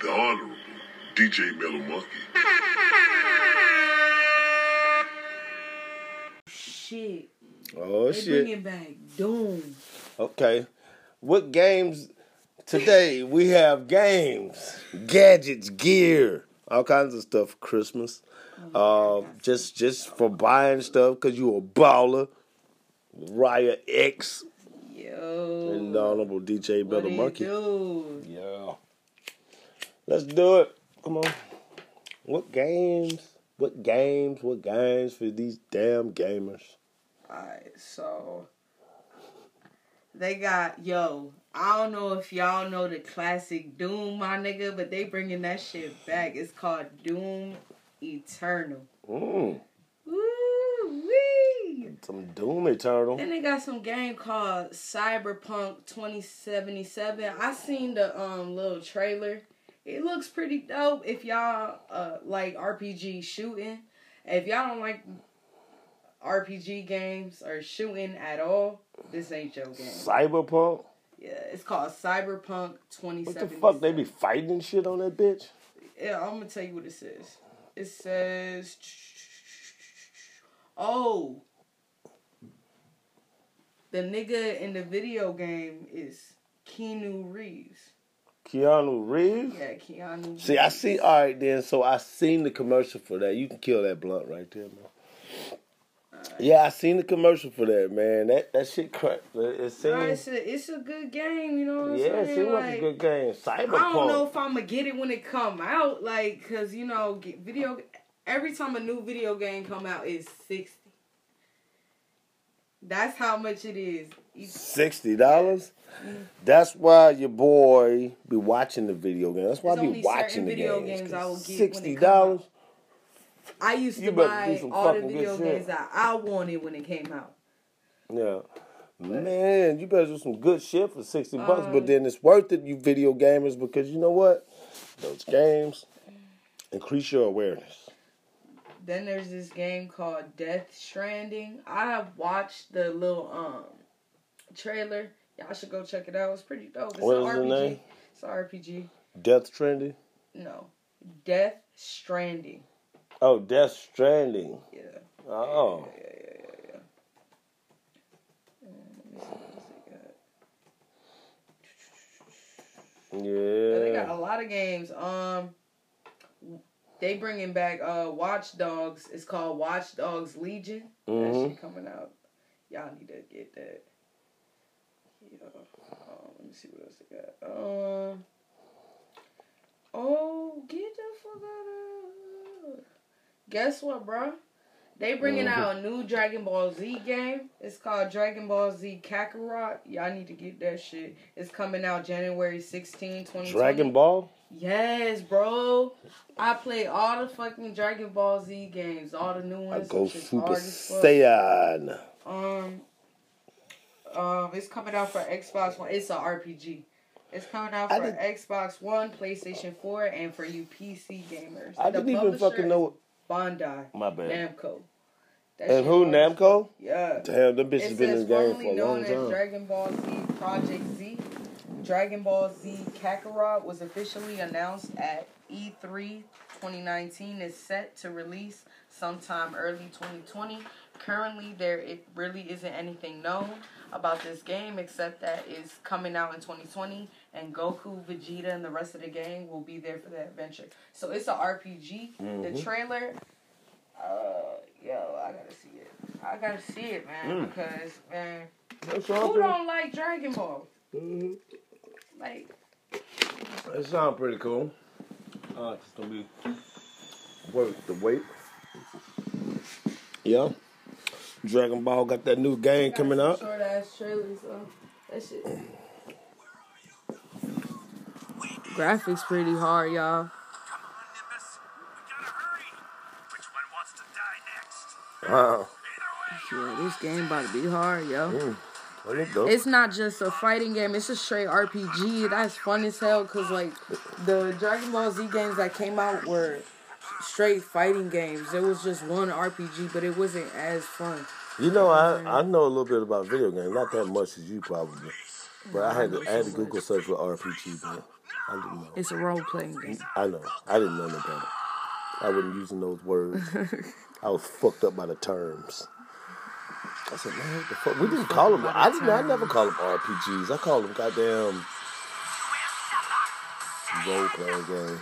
the Honorable DJ Mellow Monkey. Shit. Oh They shit! bringing back Doom. Okay, what games today? We have games, gadgets, gear, all kinds of stuff for Christmas. Uh, just just for buying stuff because you a baller. Raya X Yo. and the Honorable DJ what Metal Monkey. do? Yeah. Let's do it. Come on. What games? What games? What games for these damn gamers? Alright, so they got yo. I don't know if y'all know the classic Doom, my nigga, but they bringing that shit back. It's called Doom Eternal. Mm. Woo wee! Some Doom Eternal. Then they got some game called Cyberpunk 2077. I seen the um little trailer. It looks pretty dope if y'all uh like RPG shooting. If y'all don't like RPG games or shooting at all, this ain't your game. Cyberpunk? Yeah, it's called Cyberpunk What the fuck? They be fighting and shit on that bitch? Yeah, I'm gonna tell you what it says. It says, "Oh, the nigga in the video game is Keanu Reeves." Keanu Reeves? Yeah, Keanu. See, I see. All right, then. So I seen the commercial for that. You can kill that blunt right there, man. Yeah, I seen the commercial for that, man. That that shit crack. It seems. it's a it's a good game, you know what I'm Yeah, it saying? like, Like, a good game. Cyberpunk. I don't know if I'm gonna get it when it come out, like, cause you know, video. Every time a new video game come out, is sixty. That's how much it is. Sixty dollars. That's why your boy be watching the video game. That's why I be watching the video games. games I will get Sixty they come out. dollars. I used to buy all the video games that I wanted when it came out. Yeah. Man, you better do some good shit for sixty bucks, Um, but then it's worth it, you video gamers, because you know what? Those games increase your awareness. Then there's this game called Death Stranding. I have watched the little um trailer. Y'all should go check it out. It's pretty dope. It's What an the RPG. name? It's an RPG. Death Stranding. No. Death Stranding. Oh, Death Stranding. Yeah. Oh. Yeah, yeah, yeah, yeah. Let me see what else they got. Yeah, They got a lot of games. Um, they bringing back uh Watch Dogs. It's called Watch Dogs Legion. That Mhm. shit coming out. Y'all need to get that. Um, let me see what else they got. Um. Oh, get the fuck out of. Guess what, bro? They bringing Mhm. out a new Dragon Ball Z game. It's called Dragon Ball Z Kakarot. Y'all need to get that shit. It's coming out January 16, 2020. Dragon Ball. Yes, bro. I play all the fucking Dragon Ball Z games, all the new ones. I go Super. Saiyan. Um, um, it's coming out for Xbox One. It's a RPG. It's coming out for did- Xbox One, PlayStation 4, and for you PC gamers. I The didn't even fucking know. is Bandai. My bad. Namco. That And who? hard. Namco? Yeah. Damn, them bitches It been in says the game for a long known as time. Dragon Ball Z Project Z. Dragon Ball Z Kakarot was officially announced at E E3 2019. Is set to release sometime early 2020. Currently, there it really isn't anything known about this game except that it's coming out in 2020, and Goku, Vegeta, and the rest of the gang will be there for the adventure. So it's an RPG. The Mhm. trailer, uh, yo, I gotta see it. I gotta see it, man, Mm. because man, That who sound don't like Dragon Ball? pretty, Like, that sounds pretty cool. Uh, it's gonna be worth the wait. Yeah. Dragon Ball got that new game coming out. Short ass trailers, so that shit. Graphics pretty hard, y'all. Come on, Nimbus. We gotta hurry. Which one wants to die next? Wow. Yeah, this game about to be hard, yo. Mm. That. It's not just a fighting game; it's a straight RPG. That's fun as hell. Cause like the Dragon Ball Z games that came out were straight fighting games. It was just one RPG, but it wasn't as fun. You know, I, I know a little bit about video games, not that much as you probably, but I had to I had to Google search for RPG, but I didn't know. It's a role playing game. I know. I didn't know no better. I wasn't using those words. I was fucked up by the terms. I said, man, what the fuck? We didn't call them. I didn't. I never call them RPGs. I call them goddamn role playing game,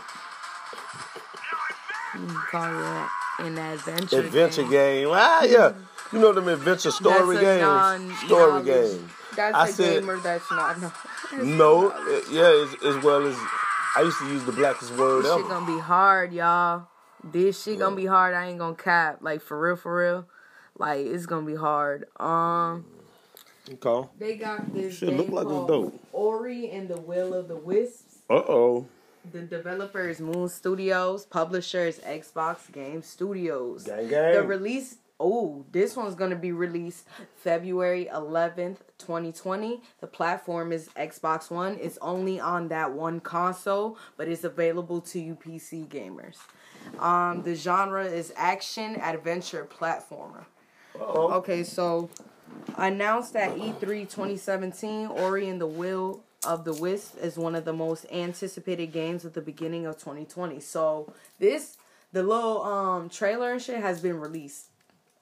call that an adventure. adventure game. Ah, yeah. You know them adventure story That's games, non- story games. That's I a said- gamer that's not. No, No, it- yeah, as, as well as I used to use the blackest word This shit ever. gonna be hard, y'all. This shit gonna be hard. I ain't gonna cap. Like for real, for real. Like it's gonna be hard. Um, Okay. they got this Shit look like it's dope. Ori and the Will of the Wisps. Uh oh. The developer is Moon Studios. Publisher is Xbox Game Studios. Gang gang. The release. Oh, this one's gonna be released February 11th, 2020. The platform is Xbox One. It's only on that one console, but it's available to you PC gamers. Um, the genre is action adventure platformer. Uh-oh. Okay, so announced at E E3 2017, Ori and the Will of the Wisp is one of the most anticipated games at the beginning of 2020. So this, the little um trailer and shit has been released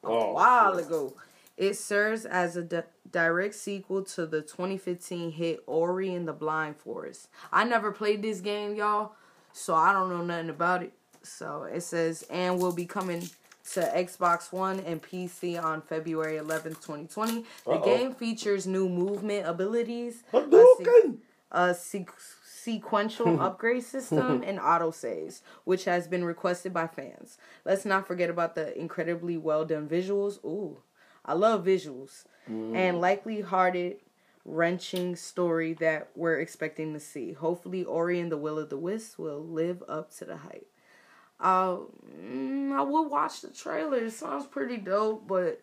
a Oh, while shit. ago. It serves as a di- direct sequel to the 2015 hit Ori and the Blind Forest. I never played this game, y'all, so I don't know nothing about it. So it says, and will be coming to Xbox One and PC on February 11th, 2020. The Uh-oh. game features new movement abilities, a, se- sequential upgrade system, and autosaves, which has been requested by fans. Let's not forget about the incredibly well done visuals. Ooh, I love visuals. Mm. And likely hearted, wrenching story that we're expecting to see. Hopefully, Ori and the Will of the Wisp will live up to the hype. Mm, I will watch the trailer. It sounds pretty dope, but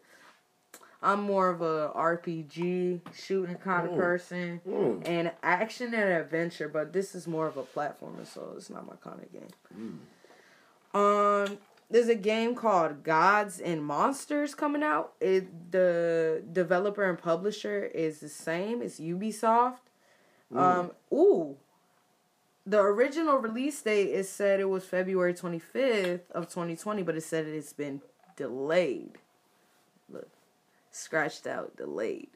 I'm more of a RPG shooting kind of person Mm. and action and adventure. But this is more of a platformer, so it's not my kind of game. Um, there's a game called Gods and Monsters coming out. It the developer and publisher is the same. It's Ubisoft. Um, ooh, the original release date is said it was February 25th of 2020, but it said it's been delayed. Look, scratched out, delayed.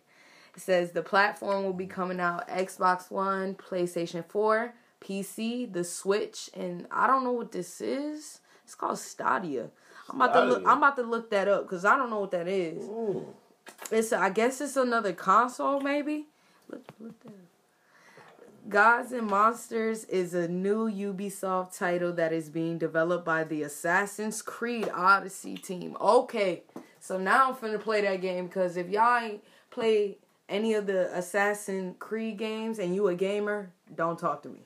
It says the platform will be coming out Xbox One, PlayStation 4, PC, the Switch, and I don't know what this is. It's called Stadia. I'm about to look. I'm about to look that up because I don't know what that is. Mm. It's I guess it's another console maybe. Look, look that. up. Gods and Monsters is a new Ubisoft title that is being developed by the Assassin's Creed Odyssey team. Okay, so now I'm finna play that game because if y'all ain't play any of the Assassin's Creed games and you a gamer, don't talk to me.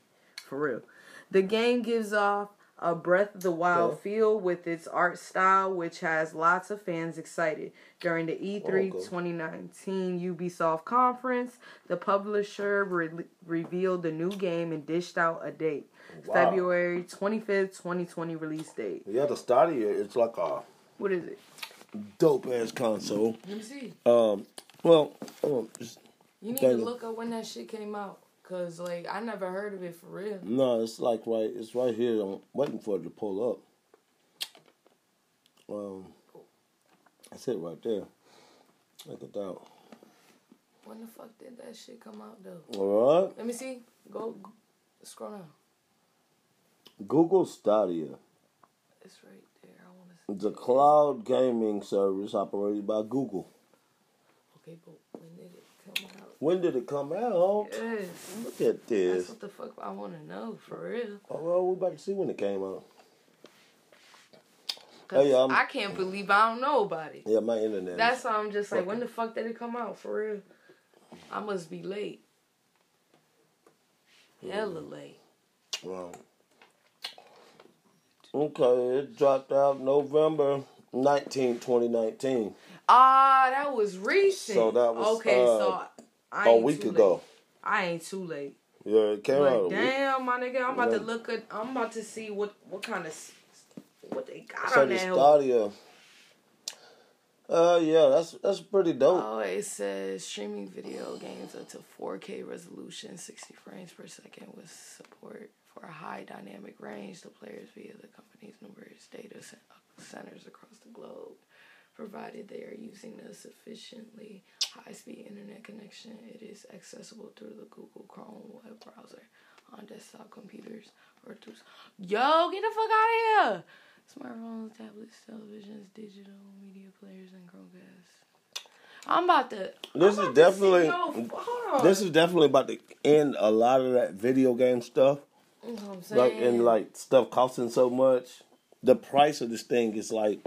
For real. The game gives off a Breath of the Wild Okay. feel with its art style, which has lots of fans excited. During the E3 Okay. 2019 Ubisoft conference, the publisher re- revealed the new game and dished out a date. Wow. February 25th, 2020 release date. Yeah, the Stadia it's like a What is it? dope ass console. Let me see. Um, well, um, just, You need to look up when that shit came out. Cause like I never heard of it for real. no, it's like right, it's right here. I'm waiting for it to pull up. Um, that's it right there. Look at that. When the fuck did that shit come out though? All right, Let me see. Go, go scroll down. Google Stadia. It's right there. I want to. See. It's a cloud gaming service operated by Google. Okay, but when did it come out? When did it come out? Yes. Look at this. That's what the fuck I want to know for real. Oh, well, we're about to see when it came out. Hey, um, I can't believe I don't know about it. Yeah, my internet. That's why I'm just like, fucking- when the fuck did it come out for real? I must be late. Hella late. Wow. Okay, it dropped out November 19, 2019. Ah, that was recent. So that was, okay. uh, so I A ain't week too ago. Late. I ain't too late. Yeah, it came But out. A week. damn, my nigga, I'm about Yeah. to look at. I'm about to see what what kind of what they got So on the that. hoe. Stadia. Uh, yeah, that's that's pretty dope. Oh, it says streaming video games up to 4K resolution, 60 frames per second, with support for a high dynamic range to players via the company's numerous data centers across the globe, provided they are using a sufficiently high-speed internet connection. It is accessible through the Google Chrome web browser on desktop computers or through. Yo, get the fuck out of here! Smartphones, tablets, televisions, digital media players, and Chromecast. I'm about to. This is about to definitely- See, yo, hold on. This is definitely about to end a lot of that video game stuff. You know what I'm saying? Like and like stuff costing so much. The price of this thing is like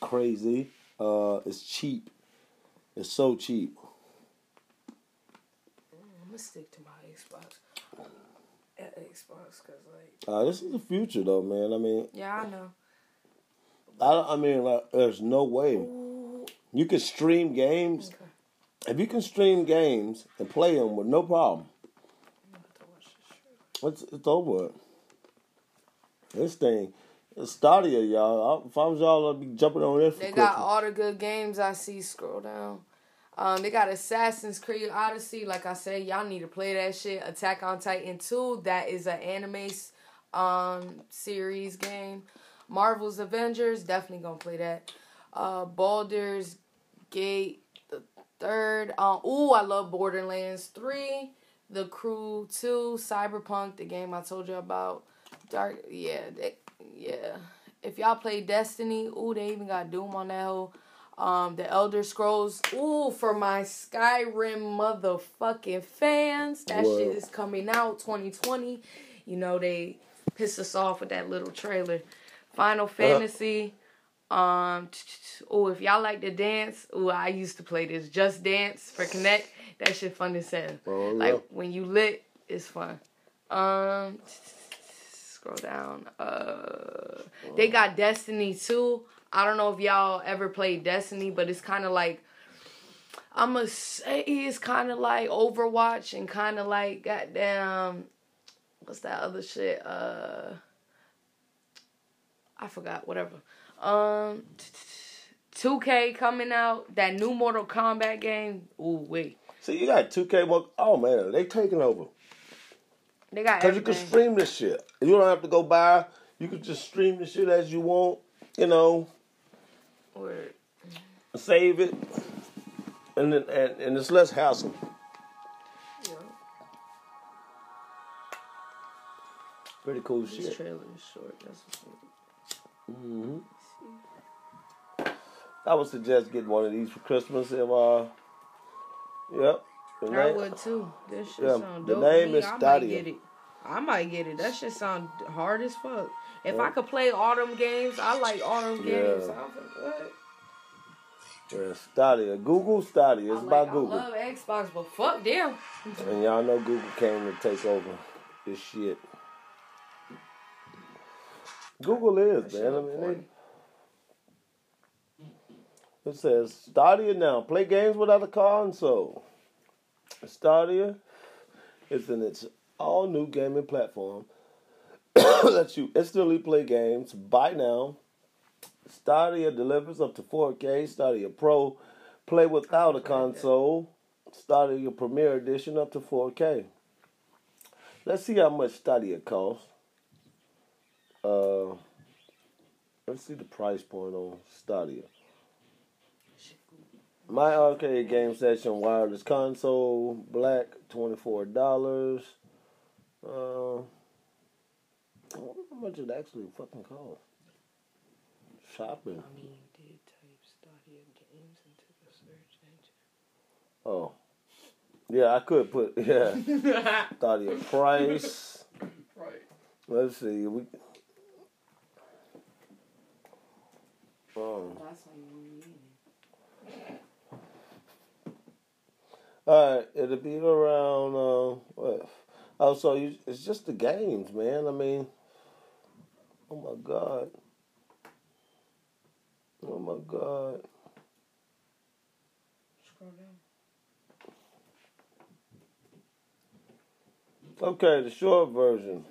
crazy. Uh, it's cheap. It's so cheap. I'm gonna stick to my Xbox. At Xbox, cause like, Uh, this is the future, though, man. I mean, yeah, I know. I, I mean, like, there's no way you can stream games. Okay. If you can stream games and play them with no problem, I'm about to watch this shit. it's it's over. This thing, Stadia, y'all. I- If I was y'all, I'd be jumping on this. For They got Christmas. all the good games I see. Scroll down. Um, they got Assassin's Creed Odyssey. Like I said, y'all need to play that shit. Attack on Titan 2. That is an anime um series game. Marvel's Avengers. Definitely gonna play that. Uh, Baldur's Gate the third. Um, ooh, I love Borderlands 3. The Crew 2. Cyberpunk, the game I told you about. Dark. Yeah. They, yeah. If y'all play Destiny, ooh, they even got Doom on that whole. Um, the Elder Scrolls, ooh, for my Skyrim motherfucking fans, that Whoa. shit is coming out 2020. You know they pissed us off with that little trailer. Final Fantasy, um, oh, if y'all like to dance, ooh, I used to play this Just Dance for Kinect. That shit fun as hell. Oh, yeah. Like when you lit, it's fun. Um, scroll down. Uh, they got Destiny 2. I don't know if y'all ever played Destiny, but it's kind of like I'm gonna say it's kind of like Overwatch and kind of like goddamn what's that other shit? Uh, I forgot. Whatever. Um, 2K coming out. That new Mortal Kombat game. Ooh wait, So you got 2K. Mo- Oh, man, they taking over. They got Because you can stream this shit. You don't have to go buy. You can just stream the shit as you want. You know, Word. save it. And, then, and, and it's less hassle. Yeah. Pretty cool This shit. trailer is short. That's what's up. hmm I would suggest getting one of these for Christmas. If uh, yep. The I name- would too. This shit Yeah, sound the name me. is I might Stadia. It. I might get it. That shit sound hard as fuck. If I could play all them games, I like all them games. I'm like, what? Yeah, Stadia. Google Stadia. It's by like, Google. I love Xbox, but fuck them. And y'all know Google came to take over this shit. Google is, man. I mean, they, it says Stadia now. Play games without a console. Stadia is in its all new gaming platform. lets you instantly play games. Buy now. Stadia delivers up to 4K. Stadia Pro. Play without a console. Stadia Premier Edition up to 4K. Let's see how much Stadia costs. Uh, let's see the price point on Stadia. My arcade game session wireless console, black, twenty four dollars. Uh, I wonder how much it actually fucking cost. Shopping. I mean, you did type Stadia games into the search engine. Oh, yeah, I could put yeah Stadia price. Right. Let's see. We. Um, That's how you need. All right, it'll be around. Uh, what? Oh, so you, it's just the games, man. I mean, oh my god, oh my god. Scroll down. Okay, the short version.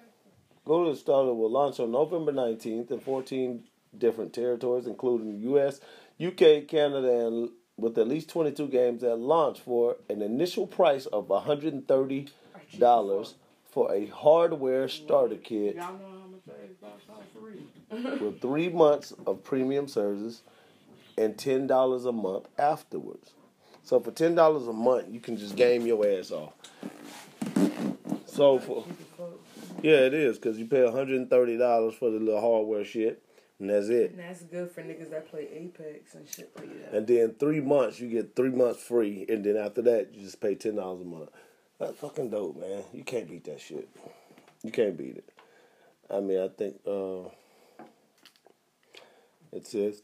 Go to will launch on November 19th in 14 different territories, including the U.S., UK, Canada, and with at least 22 games at launch for an initial price of $130 for a hardware starter kit Y'all know how much that Xbox Live free. with three months of premium services and $10 a month afterwards. So for $10 a month, you can just game your ass off. So for yeah, it is because you pay $130 for the little hardware shit, and that's it. And that's good for niggas that play Apex and shit like that. And then three months, you get three months free, and then after that, you just pay ten dollars a month. That's fucking dope, man. You can't beat that shit. You can't beat it. I mean, I think uh, it says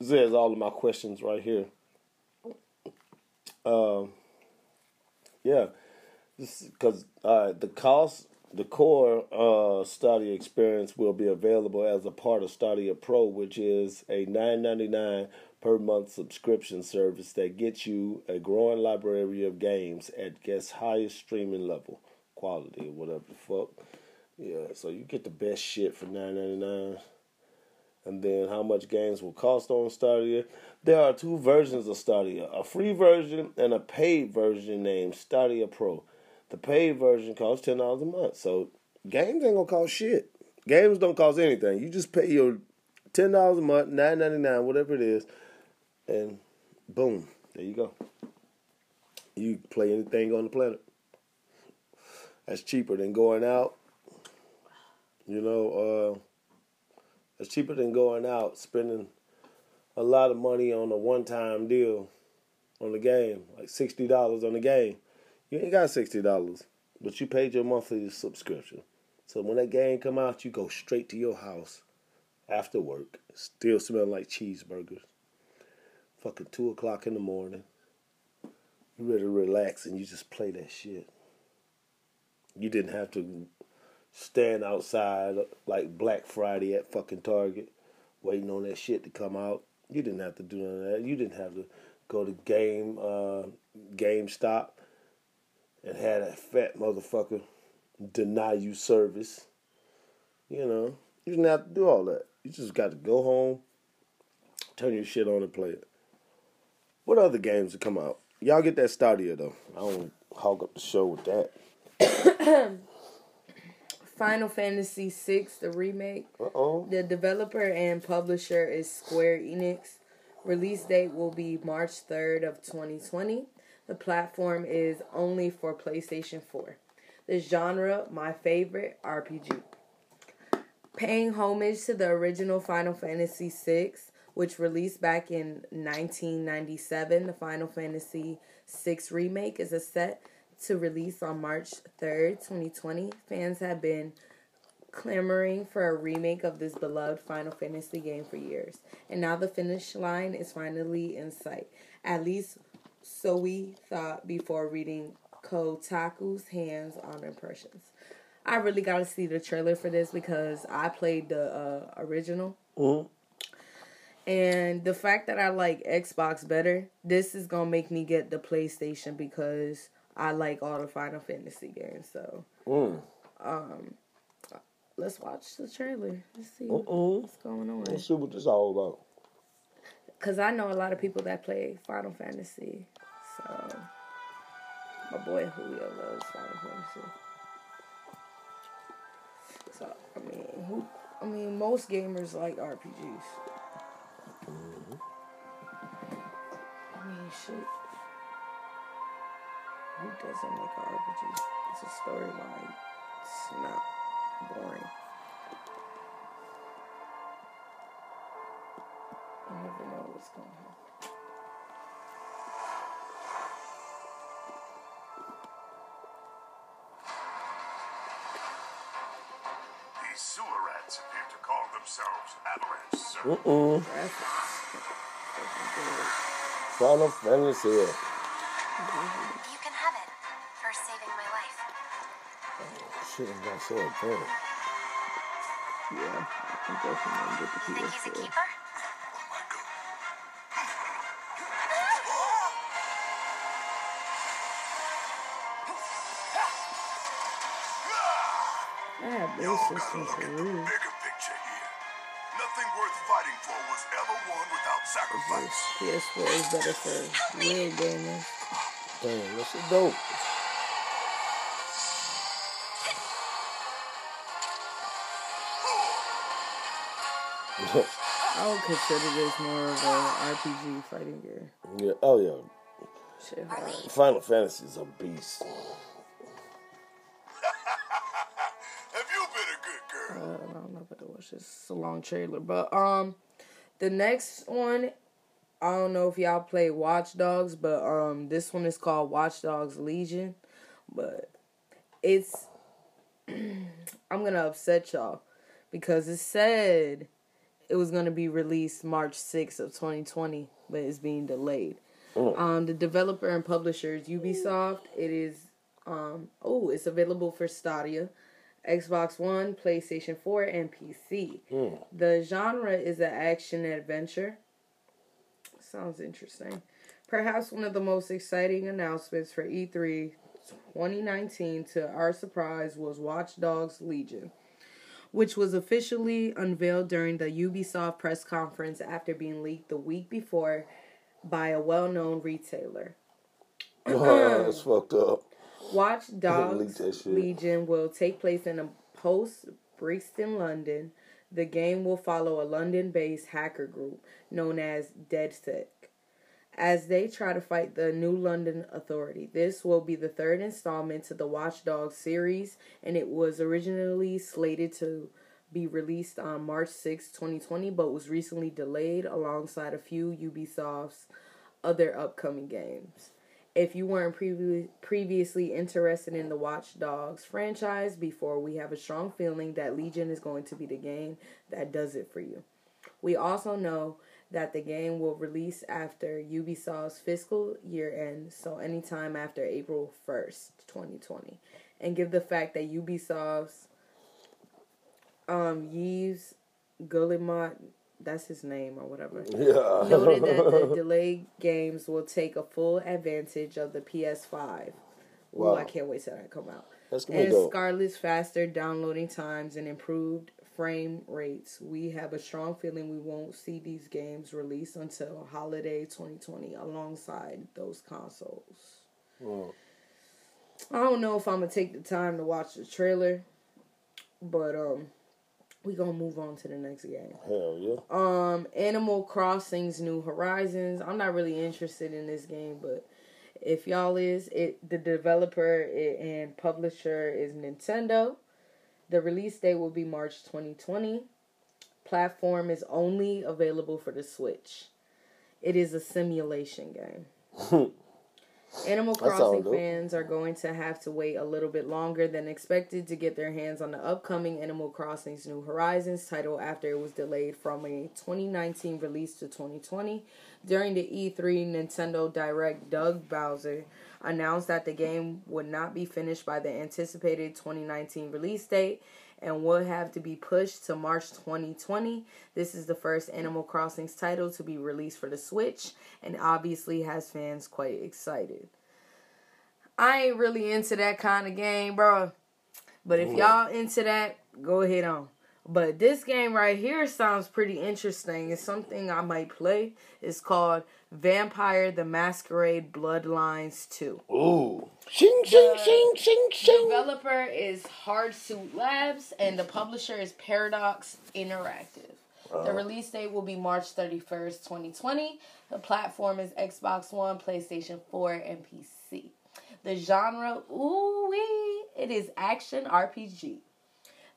it says all of my questions right here. Um, yeah, because uh, the cost, the core uh, Stadia experience will be available as a part of Stadia Pro, which is a nine ninety nine per month subscription service that gets you a growing library of games at guess highest streaming level quality or whatever the fuck. Yeah, so you get the best shit for nine ninety nine. And then how much games will cost on Stadia? There are two versions of Stadia: a free version and a paid version named Stadia Pro. The paid version costs ten dollars a month, so games ain't gonna cost shit. Games don't cost anything. You just pay your ten dollars a month, nine ninety nine, whatever it is, and boom, there you go. You play anything on the planet. That's cheaper than going out. You know, uh, it's cheaper than going out spending a lot of money on a one time deal on the game, like sixty dollars on the game. You ain't got sixty dollars, but you paid your monthly subscription. So when that game come out, you go straight to your house after work, still smelling like cheeseburgers. Fucking two o'clock in the morning. You ready to relax and you just play that shit. You didn't have to stand outside like Black Friday at fucking Target, waiting on that shit to come out. You didn't have to do none of that. You didn't have to go to game uh, GameStop and had that fat motherfucker deny you service. You know, you didn't have to do all that. You just got to go home, turn your shit on and play it. What other games have come out? Y'all get that Stadia though. I don't hog up the show with that. Final Fantasy VI, the remake. Uh oh. The developer and publisher is Square Enix. Release date will be March 3rd of 2020. The platform is only for PlayStation 4. The genre, my favorite, RPG. Paying homage to the original Final Fantasy VI, which released back in 1997, the Final Fantasy VI remake is a set to release on March 3rd, 2020. Fans have been clamoring for a remake of this beloved Final Fantasy game for years, and now the finish line is finally in sight. At least so we thought before reading Kotaku's hands on impressions. I really got to see the trailer for this because I played the uh, original. Mhm. And the fact that I like Xbox better, this is gonna make me get the PlayStation because I like all the Final Fantasy games. So Mm. let's watch the trailer. Let's see Mm-mm. what's going on. Let's see what this all about. Cause I know a lot of people that play Final Fantasy. So my boy Julio loves Final Fantasy. So I mean, who? I mean, most gamers like RPGs. Shit. Who doesn't like an RPG? It's a storyline. It's not boring. You never know what's going to happen. These sewer Final Fantasy. You can have it for saving my life. Shit, I got so important. Yeah, I'm definitely gonna get the Think he's a PS4. keeper? I have Y'all those gotta systems look sacrifice. PS4 is better for real gamers. Damn, this is dope. I would consider this more of a RPG fighting game. yeah. Oh yeah. Shit hard. Final Fantasy is a beast. Have you been a good girl? Uh, I don't know if I can watch this. It's a long trailer, but um, the next one, I don't know if y'all play Watch Dogs, but um, this one is called Watch Dogs Legion, but it's I'm gonna upset y'all because it said it was gonna be released March 6th of 2020, but it's being delayed. Um, the developer and publisher is Ubisoft. It is um oh, it's available for Stadia. Xbox One, PlayStation 4, and PC. Hmm. The genre is an action adventure. Sounds interesting. Perhaps one of the most exciting announcements for E E3 2019, to our surprise, was Watch Dogs Legion, which was officially unveiled during the Ubisoft press conference after being leaked the week before by a well known retailer. That's fucked up. Watch Dogs. Legion will take place in a post Brixton, London. The game will follow a London based hacker group known as DeadSec as they try to fight the New London Authority. This will be the third installment to the Watch Dogs series, and it was originally slated to be released on March 6, 2020, but was recently delayed alongside a few Ubisoft's other upcoming games. If you weren't previ- previously interested in the Watch Dogs franchise before, we have a strong feeling that Legion is going to be the game that does it for you. We also know that the game will release after Ubisoft's fiscal year end, so anytime after April 1st, 2020. And give the fact that Ubisoft's um Yves Guillemot, that's his name or whatever Yeah. noted that the delayed games will take a full advantage of the PS5. Ooh, Wow. I can't wait till that come out. That's gonna And. Scarlett's faster downloading times and improved frame rates. We have a strong feeling we won't see these games released until holiday 2020 alongside those consoles. Mm. I don't know if I'm gonna take the time to watch the trailer, but um, we gonna move on to the next game. Hell yeah. Um, Animal Crossing's New Horizons. I'm not really interested in this game, but if y'all is, it the developer and publisher is Nintendo. The release date will be March 2020. Platform is only available for the Switch. It is a simulation game. Animal Crossing fans are going to have to wait a little bit longer than expected to get their hands on the upcoming Animal Crossing's New Horizons title after it was delayed from a 2019 release to 2020. During the E3 Nintendo Direct, Doug Bowser, announced that the game would not be finished by the anticipated 2019 release date and will have to be pushed to March 2020. This is the first Animal Crossing's title to be released for the Switch and obviously has fans quite excited. I ain't really into that kind of game, bro. But if y'all into that, go ahead on. But this game right here sounds pretty interesting. It's something I might play. It's called Vampire the Masquerade Bloodlines 2. Ooh. Shing, shing, shing, shing, shing. Developer is Hardsuit Labs and the publisher is Paradox Interactive. The oh. release date will be March 31st, 2020. The platform is Xbox One, PlayStation 4, and PC. The genre, ooh wee, it is action RPG.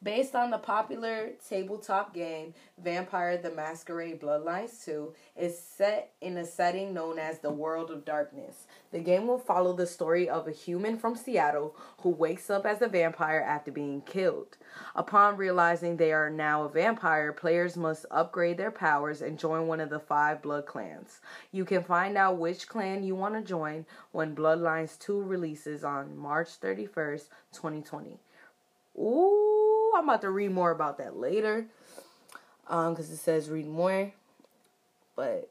Based on the popular tabletop game Vampire the Masquerade Bloodlines 2, is set in a setting known as the World of Darkness. The game will follow the story of a human from Seattle who wakes up as a vampire after being killed. Upon realizing they are now a vampire, players must upgrade their powers and join one of the five blood clans. You can find out which clan you want to join when Bloodlines 2 releases on March 31st, 2020. Ooh, I'm about to read more about that later. Um, because it says read more. But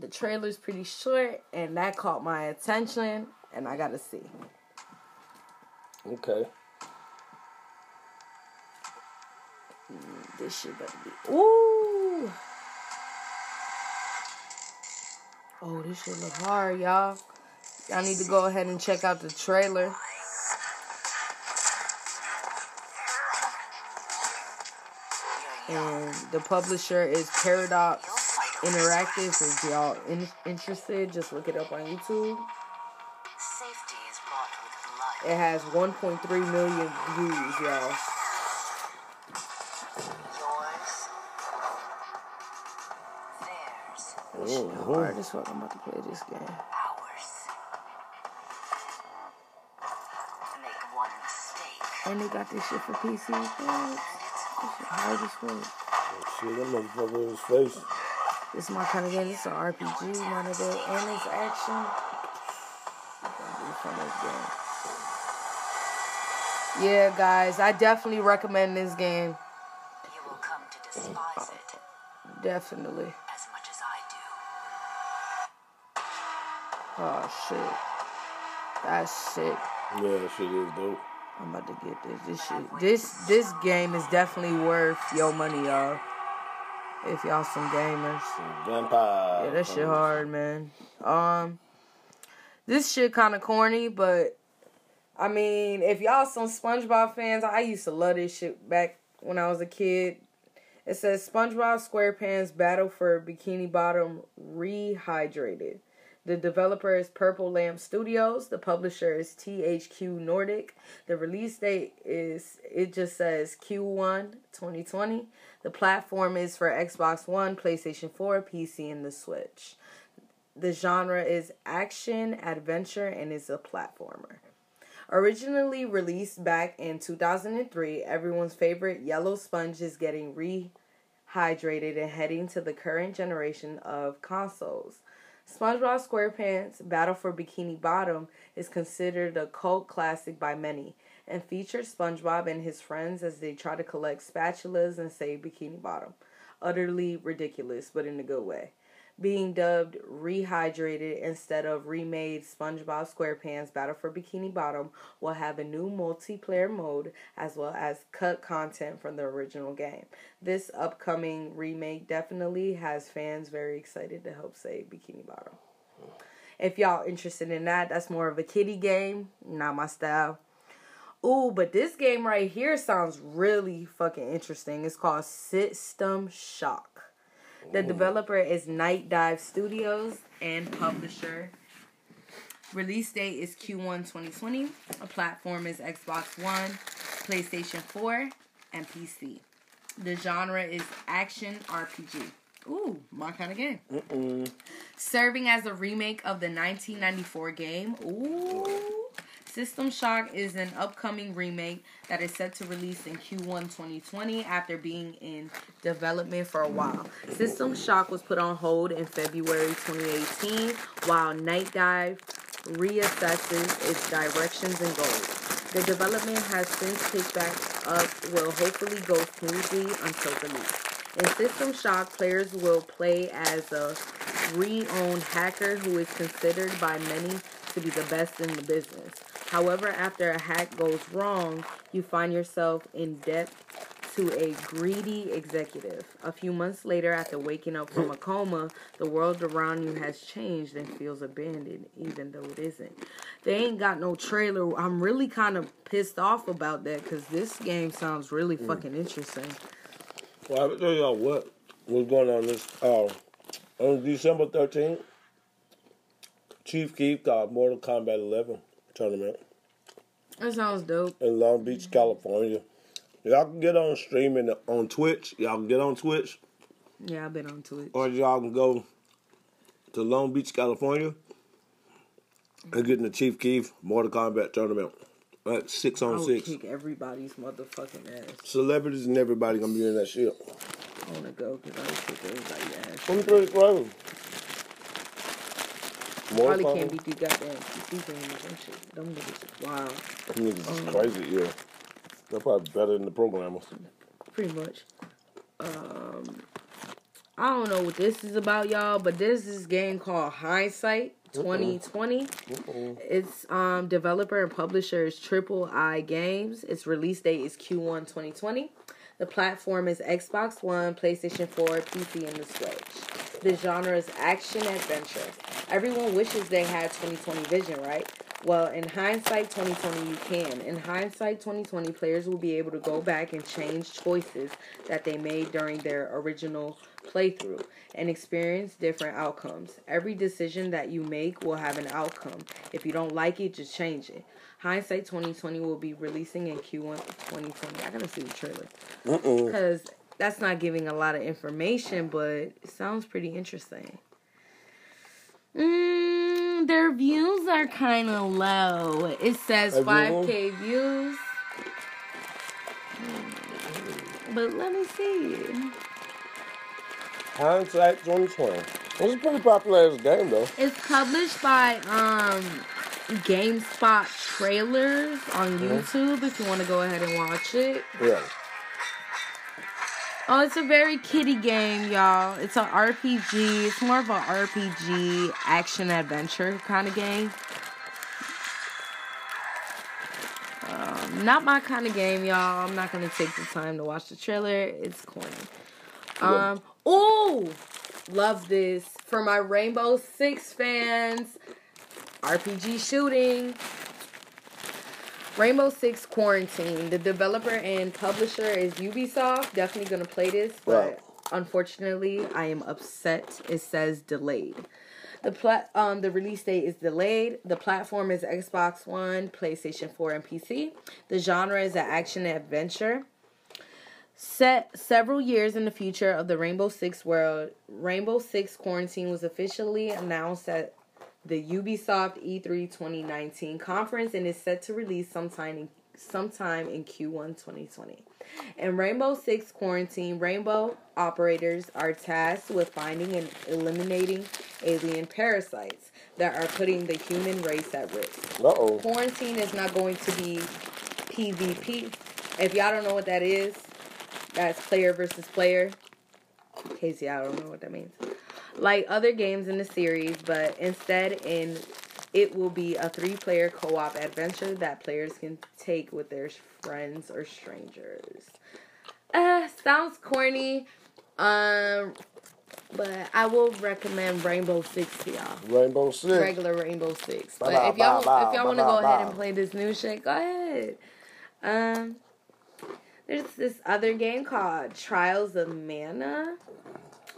the trailer's pretty short and that caught my attention and I gotta see. Okay. This shit better be Ooh Oh, this shit look hard, y'all. Y'all need to go ahead and check out the trailer. And the publisher is Paradox Interactive. If y'all in- interested, just look it up on YouTube. Safety is bought with blood. It has 1.3 million views, y'all. Theirs. Hard as fuck. I'm about to play this game. Ours. Make one mistake. And they got this shit for PC. What? This shit hard as fuck. See that motherfucker in his face. This is my kind of game. This is an RPG, one of the, and it's action. It's gonna be a fun as game. Yeah, guys, I definitely recommend this game. You will come to despise it Definitely. as much as I do. Oh shit, that's sick. Yeah, that shit is dope. I'm about to get this. This shit. This this game is definitely worth your money, y'all. If y'all some gamers. Vampire. Yeah, that shit hard, man. Um, this shit kind of corny, but I mean, if y'all some SpongeBob fans, I used to love this shit back when I was a kid. It says SpongeBob SquarePants Battle for Bikini Bottom Rehydrated. The developer is Purple Lamp Studios. The publisher is THQ Nordic. The release date is, it just says Q1 2020. The platform is for Xbox One, PlayStation 4, PC, and the Switch. The genre is action, adventure, and is a platformer. Originally released back in 2003, everyone's favorite yellow sponge is getting rehydrated and heading to the current generation of consoles. SpongeBob SquarePants Battle for Bikini Bottom is considered a cult classic by many and features SpongeBob and his friends as they try to collect spatulas and save Bikini Bottom. Utterly ridiculous, but in a good way. Being dubbed Rehydrated instead of remade SpongeBob SquarePants Battle for Bikini Bottom will have a new multiplayer mode as well as cut content from the original game. This upcoming remake definitely has fans very excited to help save Bikini Bottom. If y'all interested in that, that's more of a kiddie game, not my style. Ooh, but this game right here sounds really fucking interesting. It's called System Shock. The developer is Nightdive Studios and publisher. Release date is Q1 2020. A platform is Xbox One, PlayStation 4, and PC. The genre is action RPG. Ooh, my kind of game. Serving as a remake of the 1994 game. Ooh. System Shock is an upcoming remake that is set to release in Q1 2020 after being in development for a while. System Shock was put on hold in February 2018 while Nightdive reassesses its directions and goals. The development has since picked back up, will hopefully go smoothly until release. In System Shock, players will play as a re-owned hacker who is considered by many to be the best in the business. However, after a hack goes wrong, you find yourself in debt to a greedy executive. A few months later, after waking up from a coma, the world around you has changed and feels abandoned, even though it isn't. They ain't got no trailer. I'm really kind of pissed off about that because this game sounds really fucking interesting. Well, I tell y'all what was going on this uh, on December thirteenth. Chief Keef got Mortal Kombat 11 tournament That sounds dope. in Long Beach, California. Y'all can get on streaming on Twitch. Y'all can get on Twitch, Yeah, I've been on Twitch. or y'all can go to Long Beach, California, and get in the Chief Keef Mortal Kombat tournament. Like six I on would six. kick everybody's motherfucking ass. Celebrities and everybody gonna be in that shit. I wanna go because I would kick everybody's ass. I'm pretty close. Probably can't beat these goddamn PC gamers. Them shit, them niggas is wild. Niggas is Um, crazy, yeah. They're probably better than the programmers. pretty much. Um, I don't know what this is about, y'all, but there's this game called Hindsight 2020. Its um developer and publisher is Triple I Games. Its release date is Q1 2020. The platform is Xbox One, PlayStation 4, PC, and the Switch. The genre is action adventure. Everyone wishes they had 2020 vision, right? Well, in hindsight 2020, you can. In hindsight 2020, players will be able to go back and change choices that they made during their original playthrough and experience different outcomes. Every decision that you make will have an outcome. If you don't like it, just change it. Hindsight 2020 will be releasing in Q1 2020. I gotta see the trailer because that's not giving a lot of information, but it sounds pretty interesting. Mm, their views are kind of low. It says 5k views. But let me see. Hindsight 2020. It's a pretty popular as game though. It's published by um GameSpot trailers on YouTube if you want to go ahead and watch it. Yeah. Oh, it's a very kiddie game, y'all. It's an RPG. It's more of an RPG action adventure kind of game. Um, not my kind of game, y'all. I'm not gonna take the time to watch the trailer. It's corny. Um, ooh, love this for my Rainbow Six fans. RPG shooting. Rainbow Six Quarantine. The developer and publisher is Ubisoft. Definitely gonna play this, but Right. unfortunately, I am upset. It says delayed. The plat um the release date is delayed. The platform is Xbox One, PlayStation 4, and PC. The genre is an action adventure. Set several years in the future of the Rainbow Six world, Rainbow Six Quarantine was officially announced at the Ubisoft E E3 2019 conference and is set to release sometime in, sometime in Q1 2020. In Rainbow Six Quarantine, Rainbow operators are tasked with finding and eliminating alien parasites that are putting the human race at risk. Uh oh. Quarantine is not going to be PvP. If y'all don't know what that is, that's player versus player. In case y'all don't know what that means. Like other games in the series, but instead in it will be a three-player co-op adventure that players can take with their friends or strangers. Uh, sounds corny. Um, but I will recommend Rainbow Six to y'all Rainbow Six. regular Rainbow Six. But if y'all if y'all want to go ahead and play this new shit, go ahead. Um, there's this other game called Trials of Mana.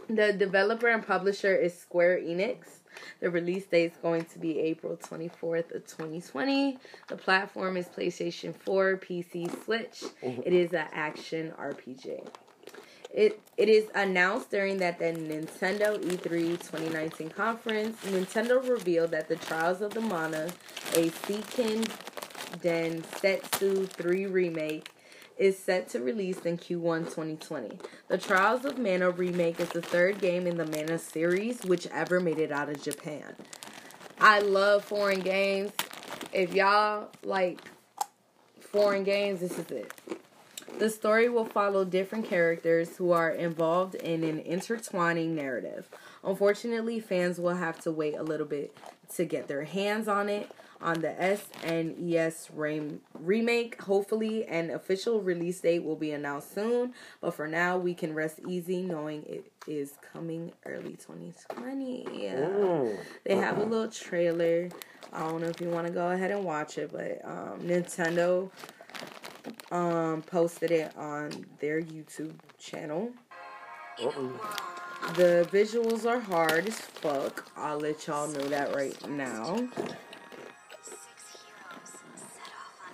The developer and publisher is Square Enix. The release date is going to be April 24th of 2020. The platform is PlayStation 4, PC, Switch. It is an action RPG. It it is announced during that the Nintendo E E3 2019 conference. Nintendo revealed that the Trials of the Mana, a Seiken Densetsu 3 remake, is set to release in Q1 2020. The Trials of Mana remake is the third game in the Mana series, which ever made it out of Japan. I love foreign games. If y'all like foreign games, this is it. The story will follow different characters who are involved in an intertwining narrative. Unfortunately, fans will have to wait a little bit to get their hands on it on the SNES rem- remake. Hopefully, an official release date will be announced soon, but for now, we can rest easy knowing it is coming early 2020. Yeah. They have a little trailer. I don't know if you want to go ahead and watch it, but um, Nintendo um, posted it on their YouTube channel. The visuals are hard as fuck. I'll let y'all know that right now.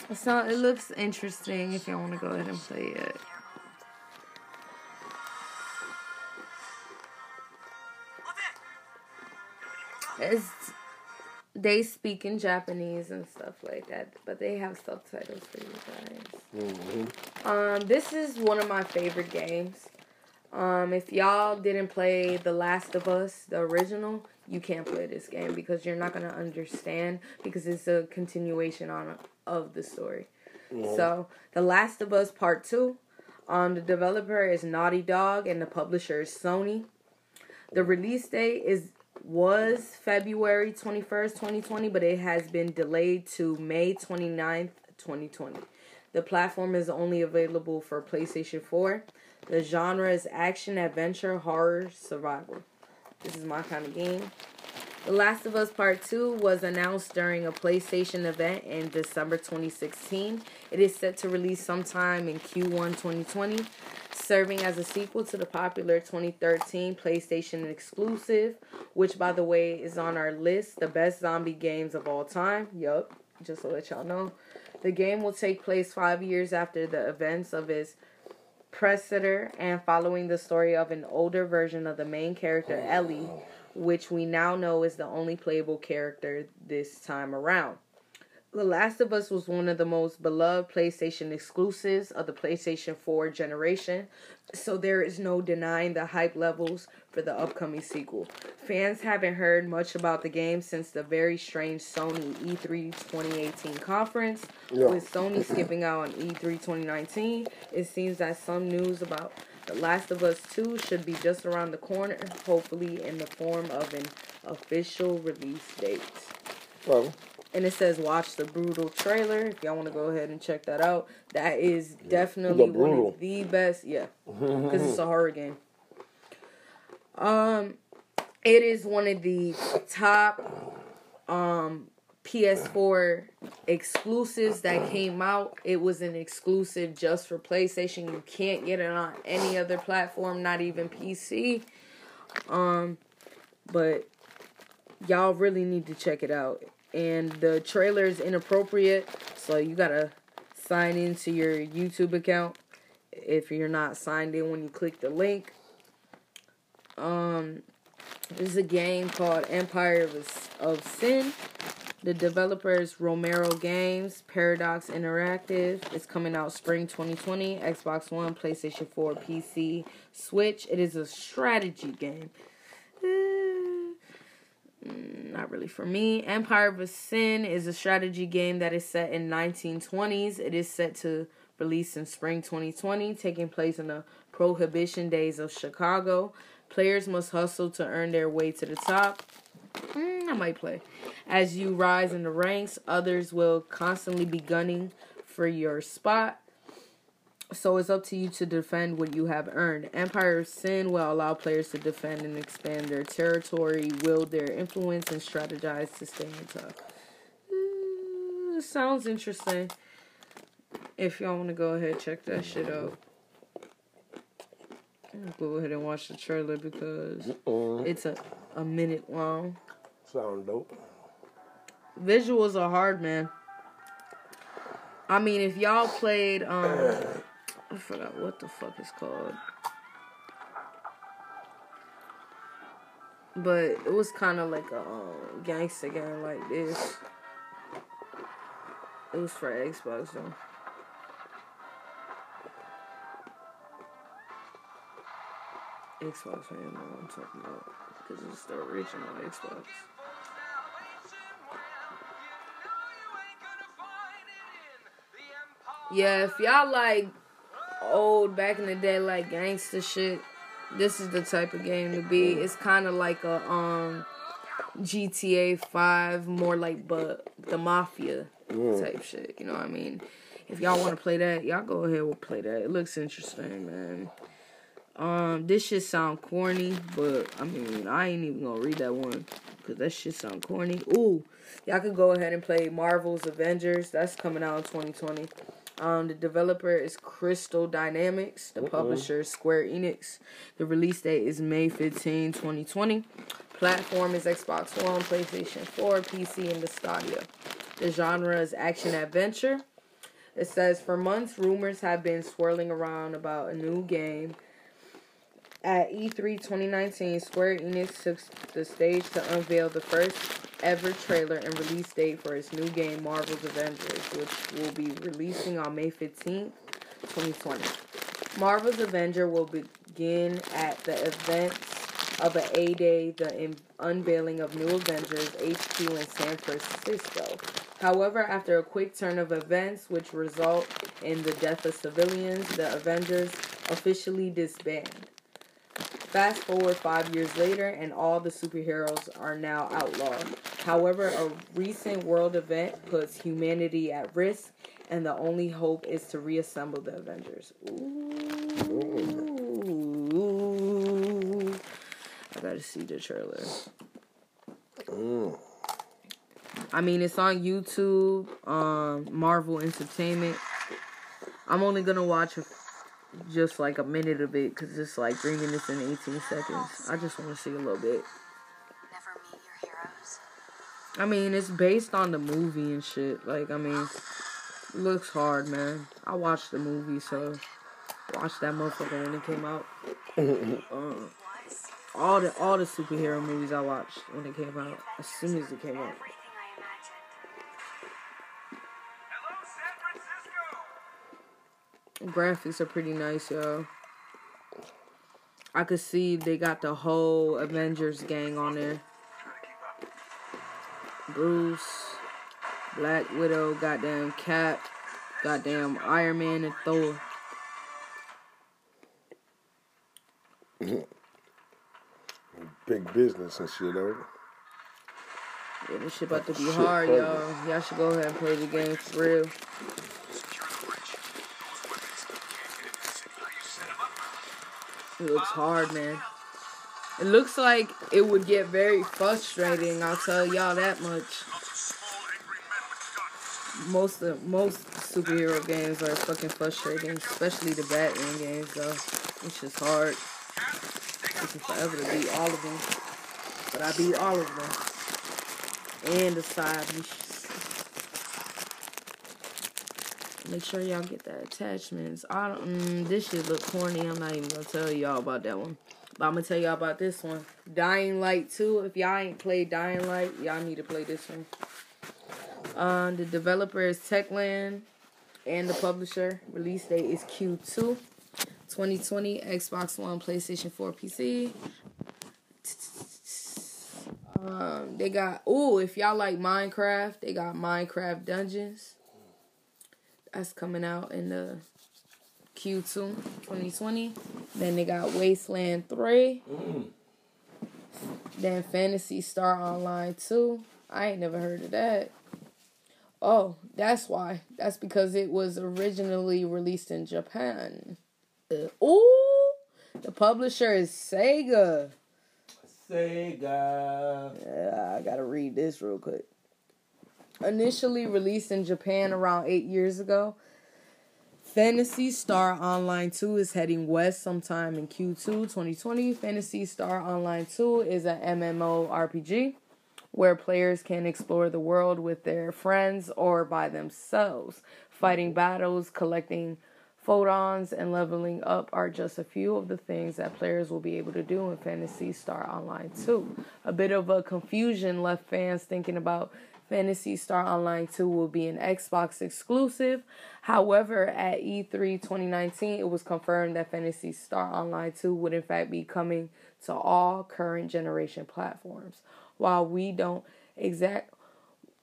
Six heroes set off on It's not, it looks interesting if y'all want to go ahead and play it. It's, they speak in Japanese and stuff like that, but they have subtitles for you guys. Um, this is one of my favorite games. Um, if y'all didn't play The Last of Us, the original, you can't play this game because you're not gonna understand because it's a continuation on of the story. So, The Last of Us Part Two, um, the developer is Naughty Dog and the publisher is Sony. The release date is was February 21st, 2020, but it has been delayed to May 29th, 2020. The platform is only available for PlayStation 4. The genre is action, adventure, horror, survival. This is my kind of game. The Last of Us Part 2 was announced during a PlayStation event in December 2016. It is set to release sometime in Q1 2020, serving as a sequel to the popular 2013 PlayStation exclusive, which, by the way, is on our list the best zombie games of all time. Yup, just to let y'all know. The game will take place five years after the events of its Presseter and following the story of an older version of the main character Ellie, oh. which we now know is the only playable character this time around. The Last of Us was one of the most beloved PlayStation exclusives of the PlayStation 4 generation, so there is no denying the hype levels for the upcoming sequel. Fans haven't heard much about the game since the very strange Sony E E3 2018 conference, Yeah. with Sony skipping out on E E3 2019. It seems that some news about The Last of Us 2 should be just around the corner, hopefully in the form of an official release date. Well, And it says watch the brutal trailer if y'all want to go ahead and check that out. That is definitely The one of the best, yeah, because it's a horror game. Um, it is one of the top um PS4 exclusives that came out. It was an exclusive just for PlayStation. You can't get it on any other platform, not even PC. Um, but y'all really need to check it out. And the trailer is inappropriate, so you gotta sign into your YouTube account if you're not signed in when you click the link. Um, there's a game called Empire of, of Sin. The developers Romero Games, Paradox Interactive. It's coming out spring 2020, Xbox One, PlayStation 4, PC, Switch. It is a strategy game. Mm, not really for me. Empire of Sin is a strategy game that is set in 1920s. It is set to release in spring 2020, taking place in the prohibition days of Chicago. Players must hustle to earn their way to the top. Mm, I might play. As you rise in the ranks, others will constantly be gunning for your spot. So it's up to you to defend what you have earned. Empire of Sin will allow players to defend and expand their territory, wield their influence, and strategize to stay on top. Uh, sounds interesting. If y'all want to go ahead check that shit out. Go ahead and watch the trailer because it's a, a minute long. sound dope. Visuals are hard, man. I mean, if y'all played, um, I forgot what the fuck it's called. But it was kind of like a um, gangster game like this. It was for Xbox though. Xbox, I don't know what I'm talking about. Because it's the original Xbox. Yeah, if y'all like old back in the day like gangster shit, this is the type of game to be. It's kind of like a um GTA 5 more like but the mafia type shit, you know what I mean? If y'all want to play that, y'all go ahead and play that. It looks interesting, man. Um, this shit sound corny, but I mean, I ain't even gonna read that one because that shit sound corny. Ooh, y'all could go ahead and play Marvel's Avengers. That's coming out in 2020. Um, the developer is Crystal Dynamics. The publisher is Square Enix. The release date is May 15, 2020. Platform is Xbox One, PlayStation 4, PC, and the Stadia. The genre is action adventure. It says for months rumors have been swirling around about a new game. At E E3 2019, Square Enix took the stage to unveil the first ever trailer and release date for its new game Marvel's Avengers, which will be releasing on May 15th, 2020. Marvel's Avenger will begin at the events of an A-Day, the in- unveiling of New Avengers HQ in San Francisco. However, after a quick turn of events which result in the death of civilians, the Avengers officially disband. Fast forward five years later, and all the superheroes are now outlawed. However, a recent world event puts humanity at risk, and the only hope is to reassemble the Avengers. Ooh. I gotta see the trailer. I mean, it's on YouTube, um, Marvel Entertainment. I'm only gonna watch a just like a minute of it because it's like three minutes and 18 seconds. I just want to see a little bit. Never meet your heroes. I mean, it's based on the movie and shit. Like, I mean, looks hard, man. I watched the movie, so watched that motherfucker when it came out. uh, all the all the superhero movies I watched when it came out, as soon as it came out. Graphics are pretty nice, yo. I could see they got the whole Avengers gang on there. Bruce, Black Widow, goddamn Cap, goddamn Iron Man and Thor. Big business and shit, though. Yeah, this shit about to be Shit hard, y'all. Y'all should go ahead and play the game for real. It looks hard, man. It looks like it would get very frustrating. I'll tell y'all that much. Most of most superhero games are fucking frustrating, especially the Batman games though. It's just hard. Taking forever to beat all of them, but I beat all of them. And the side missions. Make sure y'all get that attachments. I don't. Mm, this shit look corny. I'm not even gonna tell y'all about that one. But I'm gonna tell y'all about this one. Dying Light 2. If y'all ain't played Dying Light, y'all need to play this one. Uh, the developer is Techland and the publisher. Release date is Q2 2020. Xbox One, PlayStation 4, PC. Um, they got oh, if y'all like Minecraft, they got Minecraft Dungeons. That's coming out in the Q2 2020. Then they got Wasteland 3. Then Phantasy Star Online 2. I ain't never heard of that. Oh, that's why. That's because it was originally released in Japan. Uh, ooh, the publisher is Sega. Sega. Yeah, I gotta read this real quick. Initially released in Japan around eight years ago, Phantasy Star Online 2 is heading west sometime in Q2 2020. Phantasy Star Online 2 is an MMO RPG where players can explore the world with their friends or by themselves. Fighting battles, collecting photons, and leveling up are just a few of the things that players will be able to do in Phantasy Star Online 2. A bit of a confusion left fans thinking about Phantasy Star Online 2 will be an Xbox exclusive. However, at E E3 2019, it was confirmed that Phantasy Star Online 2 would in fact be coming to all current generation platforms. While we don't exact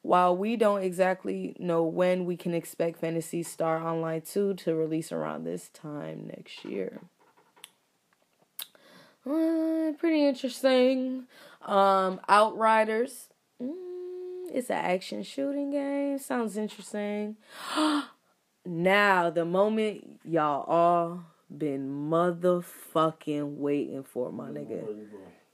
While we don't exactly know when we can expect Fantasy Star Online 2 to release around this time next year. Uh, pretty interesting. Um, Outriders. Mm, it's an action shooting game. Sounds interesting. now, the moment y'all all been motherfucking waiting for, my nigga.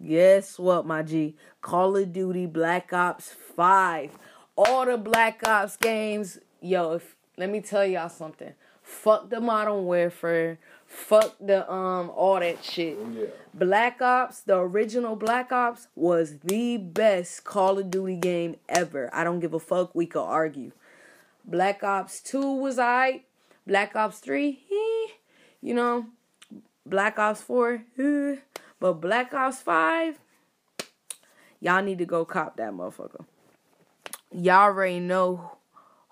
Guess what, my G? Call of Duty Black Ops 5. All the Black Ops games. Yo, if, let me tell y'all something. Fuck the Modern Warfare. Fuck the um all that shit. Yeah. Black Ops, the original Black Ops, was the best Call of Duty game ever. I don't give a fuck. We could argue. Black Ops 2 was I. Black Ops 3, eh, you know. Black Ops 4, eh. but Black Ops 5, y'all need to go cop that motherfucker. Y'all already know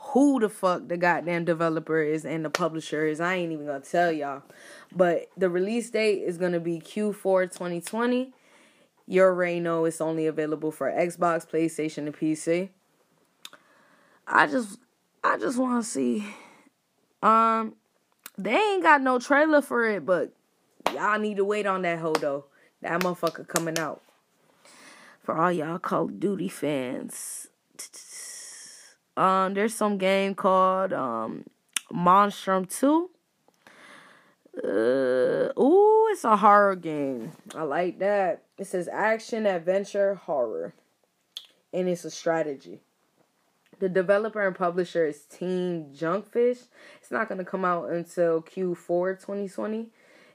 who the fuck the goddamn developer is and the publisher is. I ain't even gonna tell y'all. But the release date is gonna be Q4 2020. You already know it's only available for Xbox, PlayStation, and PC. I just I just wanna see. Um they ain't got no trailer for it, but y'all need to wait on that hoe though. That motherfucker coming out. For all y'all Call of Duty fans. Um, there's some game called um Monstrum 2. Uh, ooh, it's a horror game. I like that. It says action, adventure, horror. And it's a strategy. The developer and publisher is Team Junkfish. It's not going to come out until Q4 2020.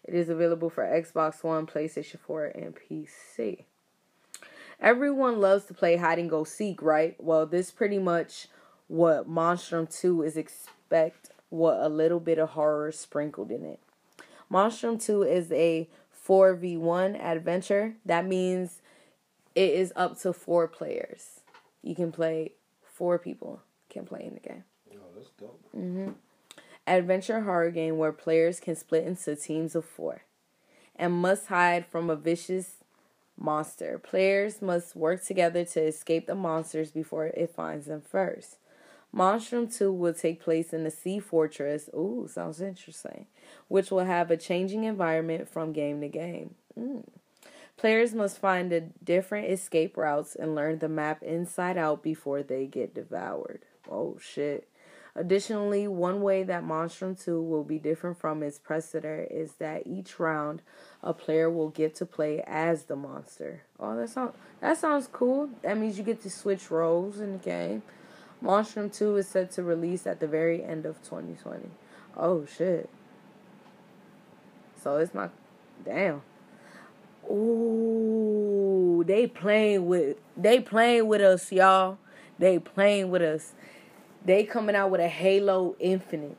It is available for Xbox One, PlayStation 4, and PC. Everyone loves to play hide and go seek, right? Well, this pretty much what Monstrum 2 is expect what a little bit of horror sprinkled in it. Monstrum 2 is a 4v1 adventure. That means it is up to 4 players. You can play 4 people can play in the game. Oh, that's dope. Mm-hmm. Adventure horror game where players can split into teams of 4 and must hide from a vicious monster. Players must work together to escape the monsters before it finds them first. Monstrum 2 will take place in the Sea Fortress. Ooh, sounds interesting. Which will have a changing environment from game to game. Mm. Players must find the different escape routes and learn the map inside out before they get devoured. Oh shit. Additionally, one way that Monstrum 2 will be different from its predecessor is that each round a player will get to play as the monster. Oh, that sounds that sounds cool. That means you get to switch roles in the game. Monstrum 2 is set to release at the very end of 2020. Oh shit. So it's not damn. Ooh, they playing with they playing with us, y'all. They playing with us. They coming out with a Halo Infinite.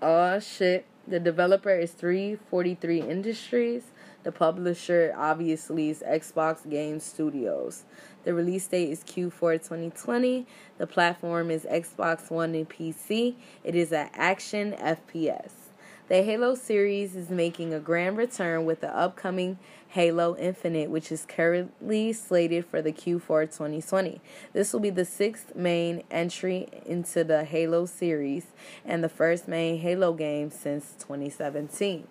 Oh shit. The developer is 343 Industries. The publisher obviously is Xbox Game Studios. The release date is Q4 2020. The platform is Xbox One and PC. It is an action FPS. The Halo series is making a grand return with the upcoming Halo Infinite, which is currently slated for the Q4 2020. This will be the sixth main entry into the Halo series and the first main Halo game since 2017.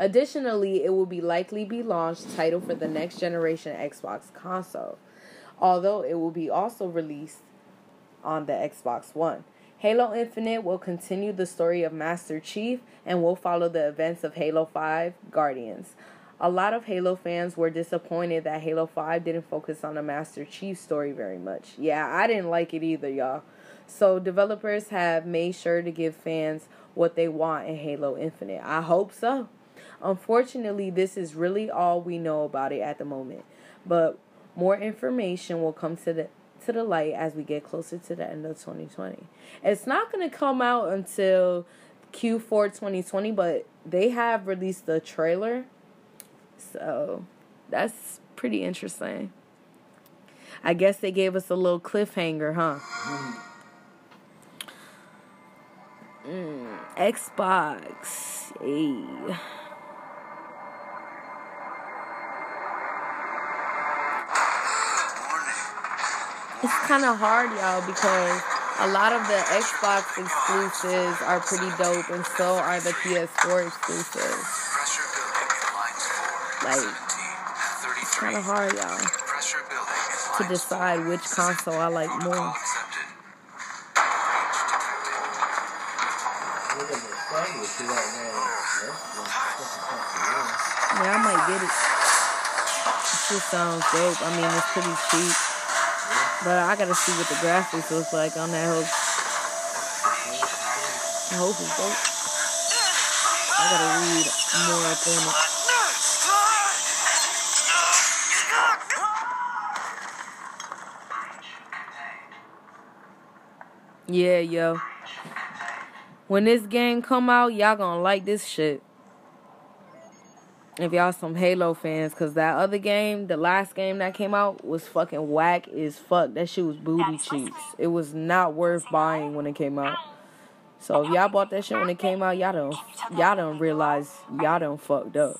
Additionally, it will be likely be launched title for the next generation Xbox console, although it will be also released on the Xbox One. Halo Infinite will continue the story of Master Chief and will follow the events of Halo 5 Guardians. A lot of Halo fans were disappointed that Halo 5 didn't focus on the Master Chief story very much. Yeah, I didn't like it either, y'all. So, developers have made sure to give fans what they want in Halo Infinite. I hope so. Unfortunately, this is really all we know about it at the moment. But more information will come to the to the light as we get closer to the end of 2020. It's not going to come out until Q4 2020, but they have released the trailer. So, that's pretty interesting. I guess they gave us a little cliffhanger, huh? Mm, Xbox. Hey. It's kind of hard, y'all, because a lot of the Xbox exclusives are pretty dope, and so are the PS4 exclusives. Pressure building in lines 4, Like, It's kind of hard, y'all, to decide which console I like more. Yeah, I might get it. It just sounds dope. I mean, it's pretty cheap. But I gotta see what the graphics look like on that whole. I hope it's dope. I gotta read more up on it. Yeah, yo. When this game come out, y'all gonna like this shit. If y'all some Halo fans, cause that other game, the last game that came out, was fucking whack as fuck. That shit was booty cheeks. It was not worth buying when it came out. So if y'all bought that shit when it came out, y'all don't y'all don't realize y'all don't fucked up.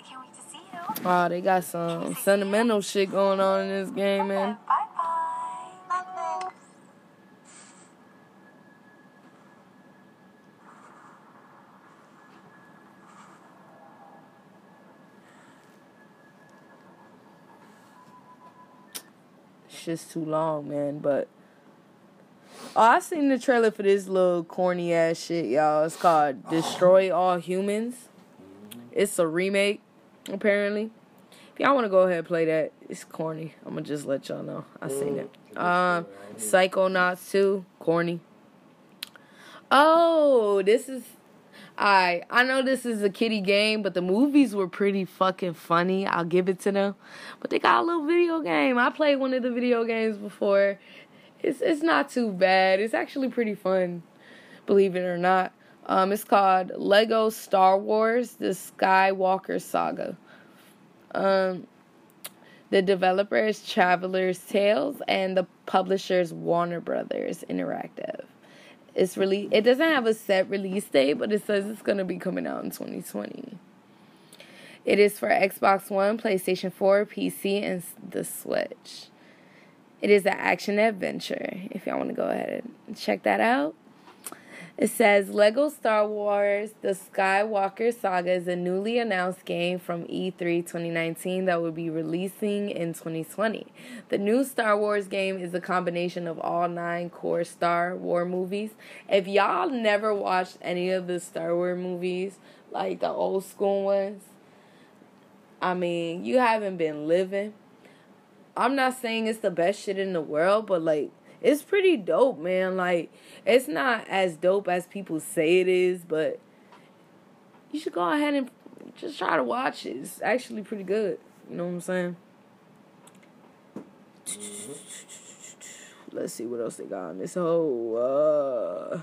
I can't wait to see you. Oh, they got some sentimental shit going on in this game, man. Bye bye. Bye-bye. It's just too long, man. But oh, I seen the trailer for this little corny ass shit, y'all. It's called Destroy All Humans. It's a remake, apparently. If y'all want to go ahead and play that, it's corny. I'm gonna just let y'all know. I seen it. Um, Psychonauts 2, corny. Oh, this is. I I know this is a kiddie game, but the movies were pretty fucking funny. I'll give it to them. But they got a little video game. I played one of the video games before. It's it's not too bad. It's actually pretty fun, believe it or not. Um, it's called Lego Star Wars: The Skywalker Saga. Um, the developer is Traveller's Tales, and the publisher is Warner Brothers Interactive. It's really it doesn't have a set release date, but it says it's gonna be coming out in 2020. It is for Xbox One, PlayStation 4, PC, and the Switch. It is an action adventure. If y'all want to go ahead and check that out. It says Lego Star Wars The Skywalker Saga is a newly announced game from E E3 2019 that will be releasing in 2020. The new Star Wars game is a combination of all nine core Star Wars movies. If y'all never watched any of the Star Wars movies, like the old school ones, I mean, you haven't been living. I'm not saying it's the best shit in the world, but like it's pretty dope, man. Like it's not as dope as people say it is, but you should go ahead and just try to watch it. It's actually pretty good. You know what I'm saying? Let's see what else they got on this whole uh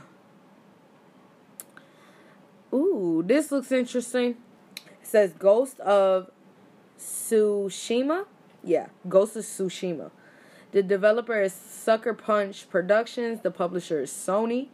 Ooh, this looks interesting. It says Ghost of Tsushima. Yeah, Ghost of Tsushima. The developer is Sucker Punch Productions. The publisher is Sony.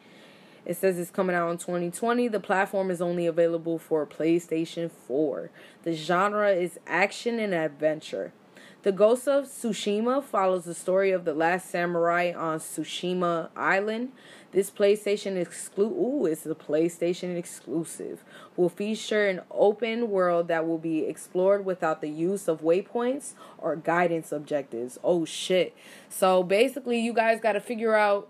It says it's coming out in 2020. The platform is only available for PlayStation 4. The genre is action and adventure. The Ghost of Tsushima follows the story of the last samurai on Tsushima Island. This PlayStation exclusive, ooh, it's a PlayStation exclusive, will feature an open world that will be explored without the use of waypoints or guidance objectives. Oh shit. So basically, you guys got to figure out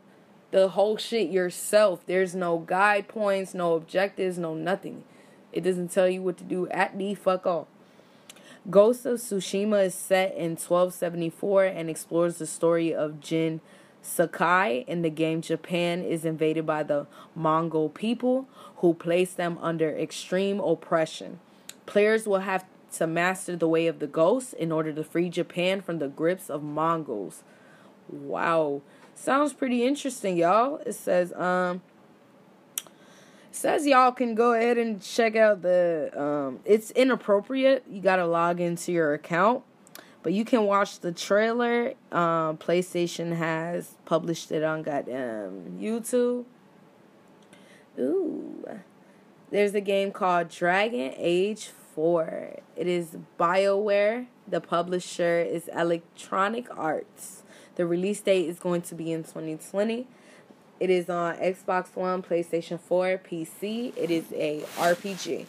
the whole shit yourself. There's no guide points, no objectives, no nothing. It doesn't tell you what to do at the fuck all. Ghost of Tsushima is set in 1274 and explores the story of Jin Sakai. In the game, Japan is invaded by the Mongol people who place them under extreme oppression. Players will have to master the way of the ghost in order to free Japan from the grips of Mongols. Wow. Sounds pretty interesting, y'all. It says, um, says y'all can go ahead and check out the um it's inappropriate you gotta log into your account But you can watch the trailer. Um, PlayStation has published it on goddamn YouTube. Ooh. There's a game called Dragon Age 4. It is BioWare. The publisher is Electronic Arts. The release date is going to be in 2020. It is on Xbox One, PlayStation 4, PC. It is a RPG.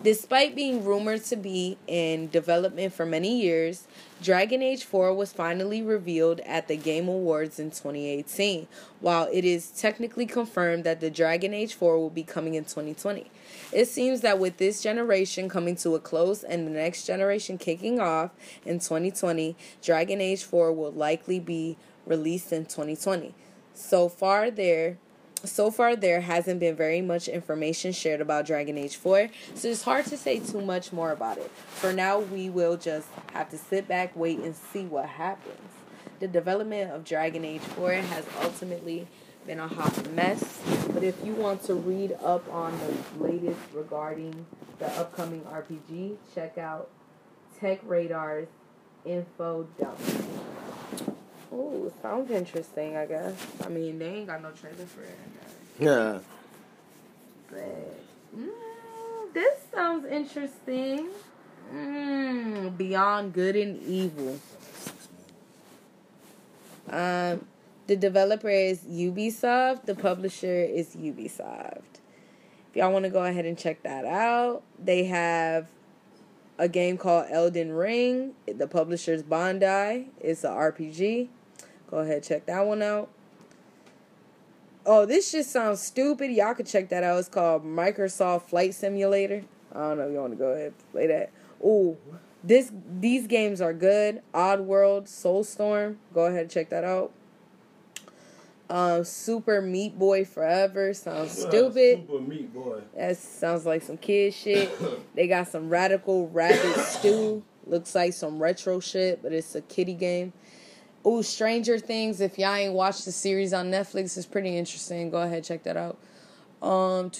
Despite being rumored to be in development for many years, Dragon Age 4 was finally revealed at the Game Awards in 2018, while it is technically confirmed that the Dragon Age 4 will be coming in 2020. It seems that with this generation coming to a close and the next generation kicking off in 2020, Dragon Age 4 will likely be released in 2020. So far there so far there hasn't been very much information shared about Dragon Age 4, so it's hard to say too much more about it. For now, we will just have to sit back, wait, and see what happens. The development of Dragon Age 4 has ultimately been a hot mess, but if you want to read up on the latest regarding the upcoming RPG, check out Tech Radar's info dump. Ooh, sounds interesting, I guess. I mean, they ain't got no trailer for it. Yeah. But mm, this sounds interesting. Mm, beyond good and evil. Um, the developer is Ubisoft. The publisher is Ubisoft. If y'all want to go ahead and check that out, they have a game called Elden Ring. The publisher's Bandai. It's an RPG. Go ahead, check that one out. Oh, this just sounds stupid. Y'all can check that out. It's called Microsoft Flight Simulator. I don't know if you want to go ahead and play that. Ooh, this these games are good. Oddworld, Soulstorm. Go ahead and check that out. Um, Super Meat Boy Forever sounds stupid. Super Meat Boy. That sounds like some kid shit. they got some Radical Rabbit Stew. Looks like some retro shit, but it's a kitty game. Ooh, Stranger Things. If y'all ain't watched the series on Netflix, it's pretty interesting. Go ahead, check that out. Um,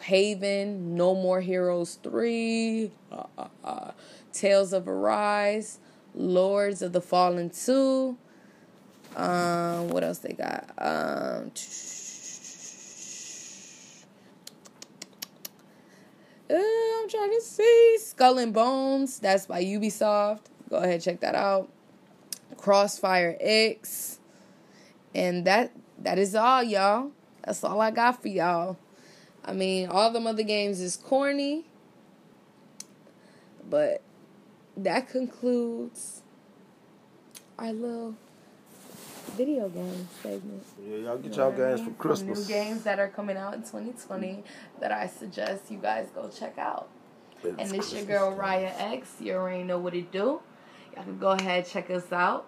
Haven, No More Heroes 3, uh, uh, uh, Tales of Arise, Lords of the Fallen 2. Um, what else they got? Um, uh, I'm trying to see Skull and Bones. That's by Ubisoft. Go ahead, check that out. Crossfire X. And that that is all, y'all. That's all I got for y'all. I mean, all the other games is corny. But that concludes our little video game segment. Yeah, y'all get You know y'all games for Christmas. New games that are coming out in 2020 that I suggest you guys go check out. It's And this your girl. Raya X. You already know what it do. Y'all can go ahead check us out.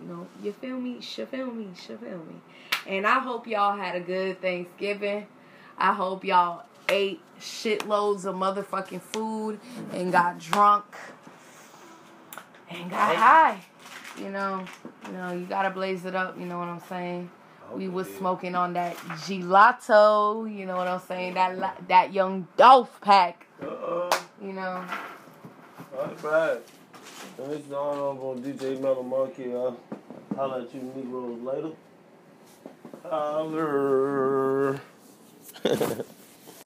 You know, you feel me? You feel me? You feel me? And I hope y'all had a good Thanksgiving. I hope y'all ate shitloads of motherfucking food and got drunk and got high. You know, you know, you gotta blaze it up. You know what I'm saying? We was smoking on that gelato. You know what I'm saying? That that young Dolph pack. Uh-uh. You know. Not bad. This is Honorable DJ Metal Monkey. Uh, I'll holler at you Negroes later. Holler.